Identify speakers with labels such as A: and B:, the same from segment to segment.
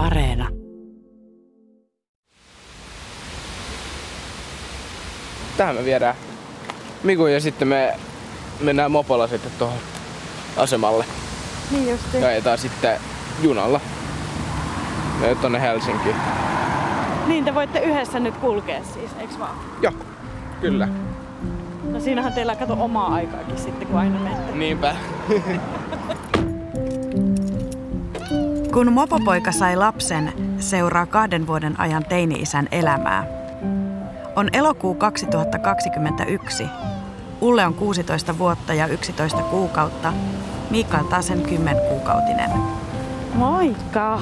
A: Areena.
B: Tähän me viedään Miku ja sitten me mennään mopolla sitten tuohon asemalle.
C: Niin just.
B: Ja ajetaan sitten junalla. Ja tonne Helsinkiin.
C: Niin te voitte yhdessä nyt kulkea siis, eiks vaan?
B: Joo, kyllä.
C: No siinähän teillä kato omaa aikaakin sitten, kun aina menette.
B: Niinpä.
A: Kun mopopoika sai lapsen, seuraa kahden vuoden ajan teini-isän elämää. On elokuu 2021. Ulle on 16 vuotta ja 11 kuukautta. Mikael taas sen 10 kuukautinen.
C: Moikka!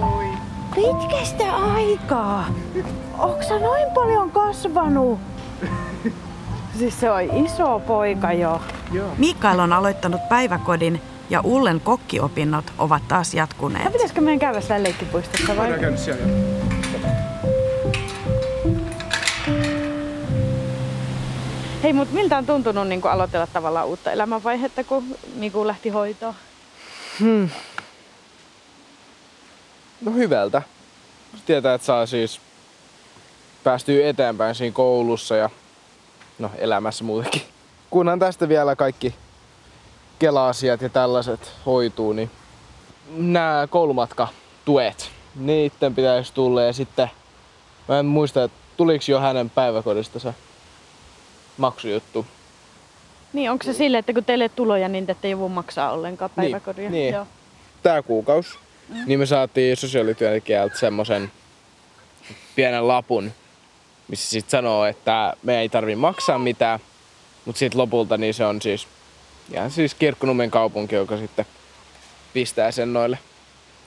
C: Moi! Pitkästä aikaa! Onks sä noin paljon kasvanut? Siis se on iso poika jo.
A: Mikael on aloittanut päiväkodin ja Ullen kokkiopinnot ovat taas
C: No
A: jatkuneet.
C: pitäisikö meidän käydä siellä leikkipuistossa vai?
B: käydä siellä.
C: Hei, mut miltä on tuntunut niin aloitella tavallaan uutta elämänvaihetta, kun Miku lähti hoitoon?
B: No hyvältä. Tietää, että saa siis päästyä eteenpäin siinä koulussa ja no elämässä muutenkin. Kunhan tästä vielä kaikki kela-asiat ja tällaiset hoituu, niin nämä koulumatkatuet, niitten pitäisi tulla ja sitten mä en muista, että tuliko jo hänen päiväkodista se maksujuttu.
C: Niin, onko se sille, että kun teille ei tuloja, niin te ette joudu maksaa ollenkaan
B: Niin,
C: päiväkodia?
B: niin.
C: Joo.
B: Tää kuukausi, mm. niin me saatiin sosiaalityöntekijältä semmosen pienen lapun, missä sit sanoo, että me ei tarvi maksaa mitään, mutta sitten lopulta niin se on siis ihan siis Kirkkonummen kaupunki, joka sitten pistää sen noille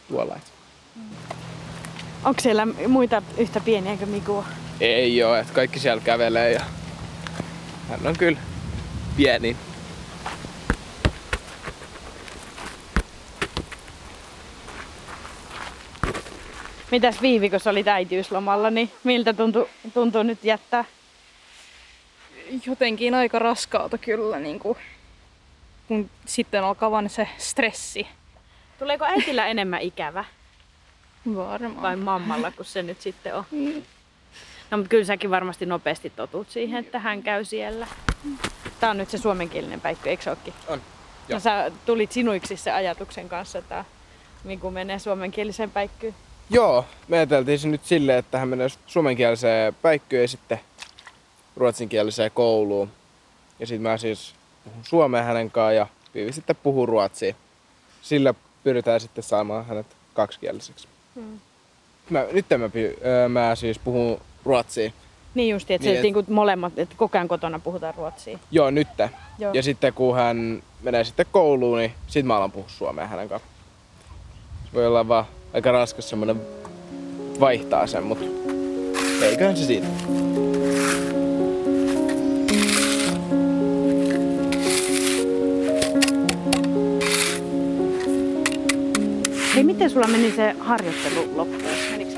B: tuolla. Et
C: Onko siellä muita yhtä pieniä kuin Miku?
B: Ei oo, että kaikki siellä kävelee ja hän on kyllä pieni.
C: Mitäs Viivi, kun sä olit äitiyslomalla, niin miltä tuntuu, tuntuu nyt jättää?
D: jotenkin aika raskaalta kyllä, niin kuin, kun sitten alkaa vaan se stressi.
C: Tuleeko äitillä enemmän ikävä
D: Varmaan.
C: vai mammalla, kun se nyt sitten on? No, mutta kyllä säkin varmasti nopeasti totut siihen, että hän käy siellä. Tää on nyt se suomenkielinen päikkö, eikö se ookin?
B: On.
C: No
B: Joo.
C: sä tulit sinuiksi se ajatuksen kanssa, että Miku menee suomenkieliseen päikkyyn.
B: Joo, me ajateltiin se nyt silleen, että hän menee suomenkieliseen päikkyyn ja sitten ruotsinkieliseen kouluun. Ja sitten mä siis puhun suomea hänen kanssaan ja Viivi sitten puhuu ruotsia. Sillä pyritään sitten saamaan hänet kaksikieliseksi.
C: Hmm.
B: Mä, nyt mä, mä siis puhun ruotsia.
C: Niin justi, että
B: Niin, et-
C: niin kuin molemmat, että koko ajan kotona puhutaan ruotsia.
B: Joo, nyt.
C: Joo.
B: Ja sitten kun hän menee sitten kouluun, niin sit mä alan puhua suomea hänen kanssaan. Se voi olla vaan aika raskas semmonen vaihtaa sen, mutta eiköhän se siitä.
C: Hei, miten sulla meni se harjoittelu loppuun? Menikö?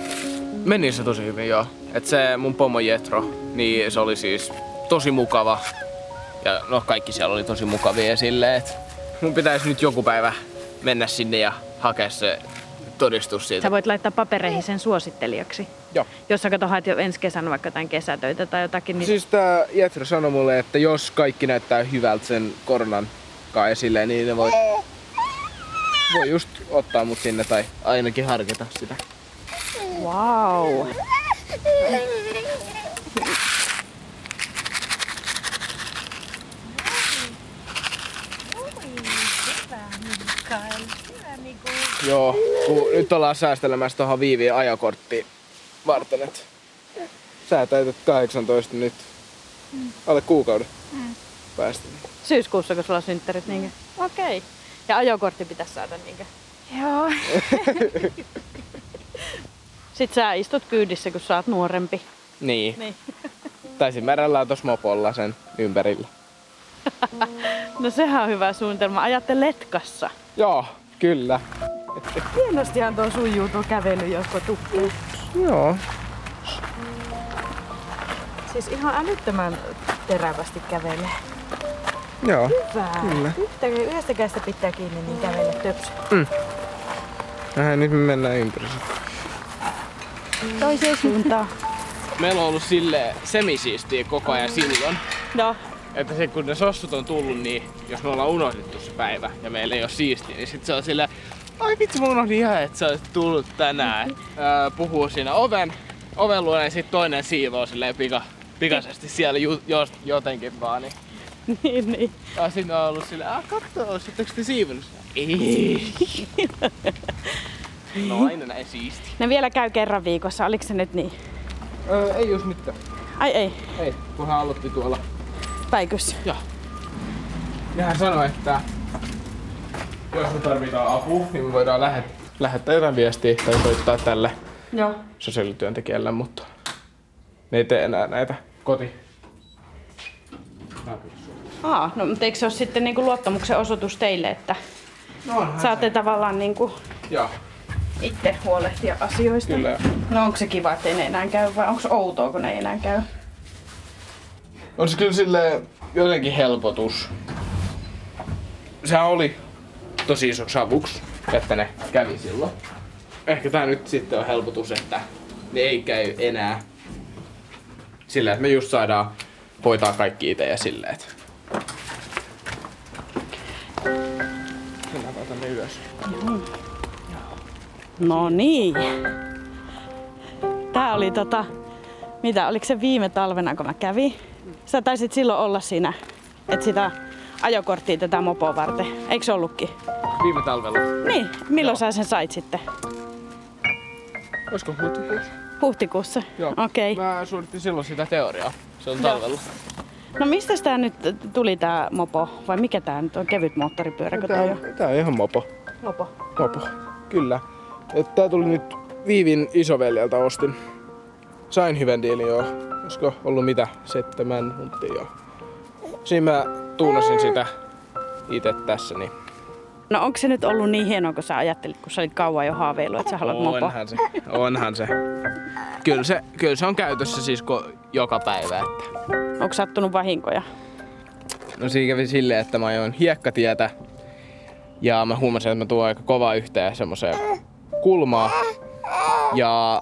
B: Meni se tosi hyvin, joo. Et se mun pomo Jetro, niin se oli siis tosi mukava. Ja no kaikki siellä oli tosi mukavia silleen, että mun pitäisi nyt joku päivä mennä sinne ja hakea se todistus siitä.
C: Sä voit laittaa papereihin sen suosittelijaksi.
B: Joo.
C: Jos sä kato haet jo ensi kesänä vaikka jotain kesätöitä tai jotakin, niin
B: Siis tää Jetro sanoi mulle, että jos kaikki näyttää hyvältä sen koronan kai silleen, niin ne voi, voi just ottaa mut sinne tai ainakin harkita sitä.
C: wow.
B: Joo, kun nyt ollaan säästelemässä tuohon Viivien ajokorttiin varten, että sä täytät 18 nyt. Alle kuukauden päästä.
C: Syyskuussa, kun sulla on synttärit, niinkö? Okei. Okay. Ja ajokortti pitäisi saada, niinkö?
D: Joo.
C: Sitten sä istut kyydissä, kun sä oot nuorempi.
B: Niin.
C: Niin.
B: Tai sitten märällään tuossa mopolla sen ympärillä.
C: No sehän on hyvä suunnitelma. Ajatte letkassa.
B: Joo, kyllä.
C: Hienostihan tuo sujuu tuo kävely, joko tukkuu.
B: Joo.
C: Siis ihan älyttömän terävästi kävelee.
B: Joo.
C: Hyvä.
B: Kyllä.
C: Yhtä, yhdestä kädestä pitää kiinni, niin kävele töpsy.
B: Mm. Äh, nyt me mennään ympäri.
C: Toiseen suuntaan.
B: Meillä on ollut sille semisiistiä koko ajan silloin.
C: No,
B: Että se kun ne sossut on tullut, niin jos me ollaan unohdettu se päivä ja meillä ei ole siistiä, niin sit se on sillä Ai vitsi, mä unohdin ihan, että sä olisit tullut tänään. Öö, puhuu siinä oven, oven luona ja sit toinen siivoo silleen pika, pikaisesti siellä ju, jos, jotenkin vaan. Niin.
C: niin, niin.
B: Ja sit on ollut silleen, ah katso, oletteko te siivonut? Ei. no aina näin siisti.
C: Ne vielä käy kerran viikossa, oliko se nyt niin?
B: Öö, ei jos mitään.
C: Ai ei,
B: Ei, kun hän aloitti tuolla.
C: päikyssä.
B: Joo. Ja hän sanoi, että jos me tarvitaan apua, niin me voidaan lähet- lähettää jotain viestiä tai soittaa tälle
C: Joo.
B: sosiaalityöntekijälle, mutta ne ei tee enää näitä koti.
C: Aa, no mutta eikö se ole sitten niinku luottamuksen osoitus teille, että
B: No
C: saatte tavallaan niinku
B: Joo,
C: itse huolehtia asioista?
B: kyllä.
C: No onko se kiva, että ne enää käy vai onko outoa, kun ne ei enää käy?
B: On se kyllä sille jotenkin helpotus. Sehän oli tosi iso savuks, että ne kävi silloin. Ehkä tää nyt sitten on helpotus, että ne ei käy enää. Sillä, että me just saadaan hoitaa kaikki itse ja silleen, että... Mennään tänne ylös.
C: No niin. Tää oli tota, mitä, oliko se viime talvena, kun mä kävin? Sä taisit silloin olla siinä, että sitä ajokorttia tätä mopoa varten. Eikö se ollutkin?
B: Viime talvella.
C: Niin, milloin sä sen sait sitten?
B: Olisiko huhtikuussa?
C: Huhtikuussa?
B: Joo.
C: Okei. Okay.
B: Mä suoritin silloin sitä teoriaa. Se on talvella.
C: No mistä tää nyt tuli tää mopo? Vai mikä tää nyt on? Kevyt moottoripyöräkö
B: Tää,
C: toi on?
B: tää on ihan mopo.
C: Mopo.
B: Mopo, kyllä. Et tää tuli nyt Viivin isoveljeltä ostin. Sain hyvän diilin joo. Olisiko ollut mitä? Seitsemän huntia joo. Siinä mä tuunasin sitä itse tässä, niin
C: No onko se nyt ollut niin hienoa, kun sä ajattelit, kun sä olit kauan jo haaveillut, että sä haluat mopo?
B: onhan se. Onhan se. Kyllä se, kyllä se on käytössä siis joka päivä. Että.
C: Onko sattunut vahinkoja?
B: No siinä kävi silleen, että mä ajoin hiekkatietä ja mä huomasin, että mä tuon aika kovaa yhteen semmoiseen kulmaan. Ja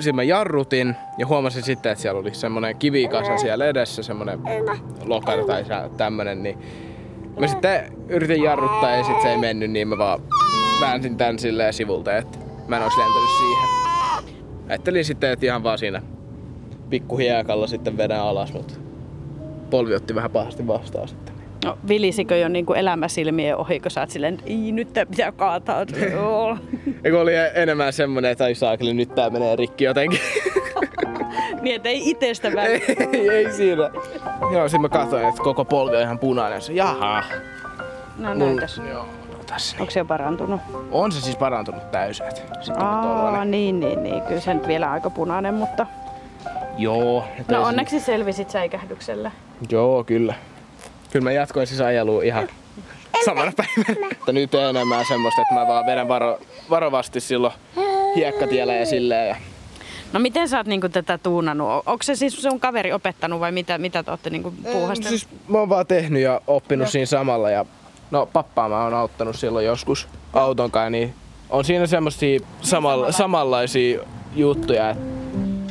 B: sitten mä jarrutin ja huomasin sitten, että siellä oli semmoinen kivikasa siellä edessä, semmoinen lokari tai tämmönen, niin mä sitten yritin jarruttaa ja sitten se ei mennyt, niin mä vaan väänsin tän silleen sivulta, että mä en olisi lentänyt siihen. Ajattelin sitten, että ihan vaan siinä pikkuhiekalla sitten vedän alas, mutta polvi otti vähän pahasti vastaan sitten.
C: No, vilisikö jo niin kuin elämäsilmien ohi, kun sä oot silleen, ei, nyt tää pitää kaataa.
B: Eikö oli enemmän semmonen, että ai saakeli, nyt tää menee rikki jotenkin.
C: niin, että ei itestä väliä.
B: ei, ei siinä. Joo, sitten mä katsoin, että koko polvi on ihan punainen. Se, jaha.
C: No
B: Mul-
C: näytäs.
B: Joo, no tässä.
C: Onko se jo parantunut?
B: On se siis parantunut täysin.
C: Aa, niin, niin, niin. Kyllä se nyt vielä aika punainen, mutta...
B: Joo.
C: No
B: se-
C: onneksi selvisit säikähdyksellä.
B: Joo, kyllä. Kyllä mä jatkoin siis ajelua ihan samana päivänä. Mutta nyt ei enemmän semmoista, että mä vaan vedän varo, varovasti silloin hiekkatiellä ja silleen. Ja
C: No miten sä oot niinku tätä tuunannut? Onko se siis sun kaveri opettanut vai mitä, mitä te ootte niinku puuhastellut?
B: Siis mä oon vaan tehnyt ja oppinut siinä samalla ja no pappaa mä oon auttanut silloin joskus auton kanssa, niin on siinä semmosia samalla, samanlaisia juttuja. et-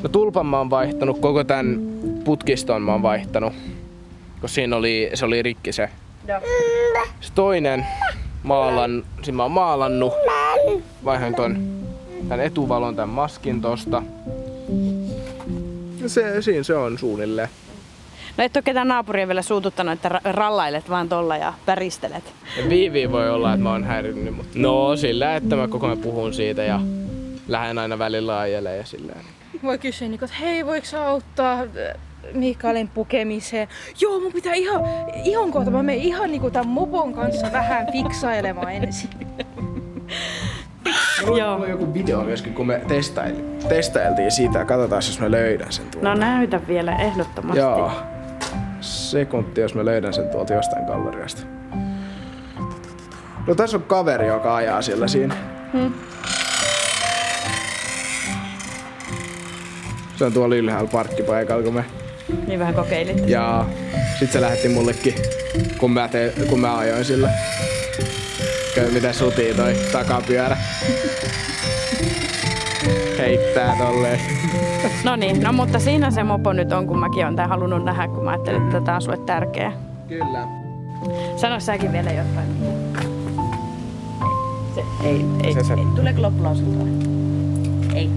B: No tulpan mä oon vaihtanut, koko tän putkiston mä oon vaihtanut, koska siinä oli, se oli rikki se.
C: Joo.
B: Se toinen maalan, siinä mä oon maalannut, vaihan ton tän etuvalon, tän maskin tosta. Ja Se, siinä se on suunnilleen.
C: No et ole ketään naapuria vielä suututtanut, että ra- rallailet vaan tolla ja päristelet.
B: Viivi voi olla, että mä oon häirinnyt, mutta no sillä, että mä koko ajan puhun siitä ja lähden aina välillä ajelemaan ja silleen.
D: Voi kysyä, niin, että hei, voiko auttaa äh, Mikaelin pukemiseen? Joo, mun pitää ihan, ihan kohta, mä menen ihan niinku tämän mopon kanssa vähän fiksailemaan ensin.
B: Joo.
C: Joo.
B: Mulla on joku video myöskin, kun me testailtiin, testailtiin siitä ja katsotaan, jos mä löydän sen tuolta.
C: No näytä vielä ehdottomasti.
B: Joo. Sekunti, jos mä löydän sen tuolta jostain galleriasta. No tässä on kaveri, joka ajaa siellä siinä.
C: Hmm.
B: Se on tuolla ylhäällä parkkipaikalla, kun me
C: Niin vähän kokeilit.
B: Ja sit se lähetti mullekin, kun mä, te, kun mä ajoin sillä. Kato mitä sutii toi takapyörä. Heittää tolleen.
C: No niin, no mutta siinä se mopo nyt on, kun mäkin olen tän halunnut nähdä, kun mä ajattelin, että tämä on sulle tärkeä.
B: Kyllä.
C: Sano säkin vielä jotain. Se, ei, ei,
B: Se- se-
C: ei. Tuleeko loppulausuntoa? Ei.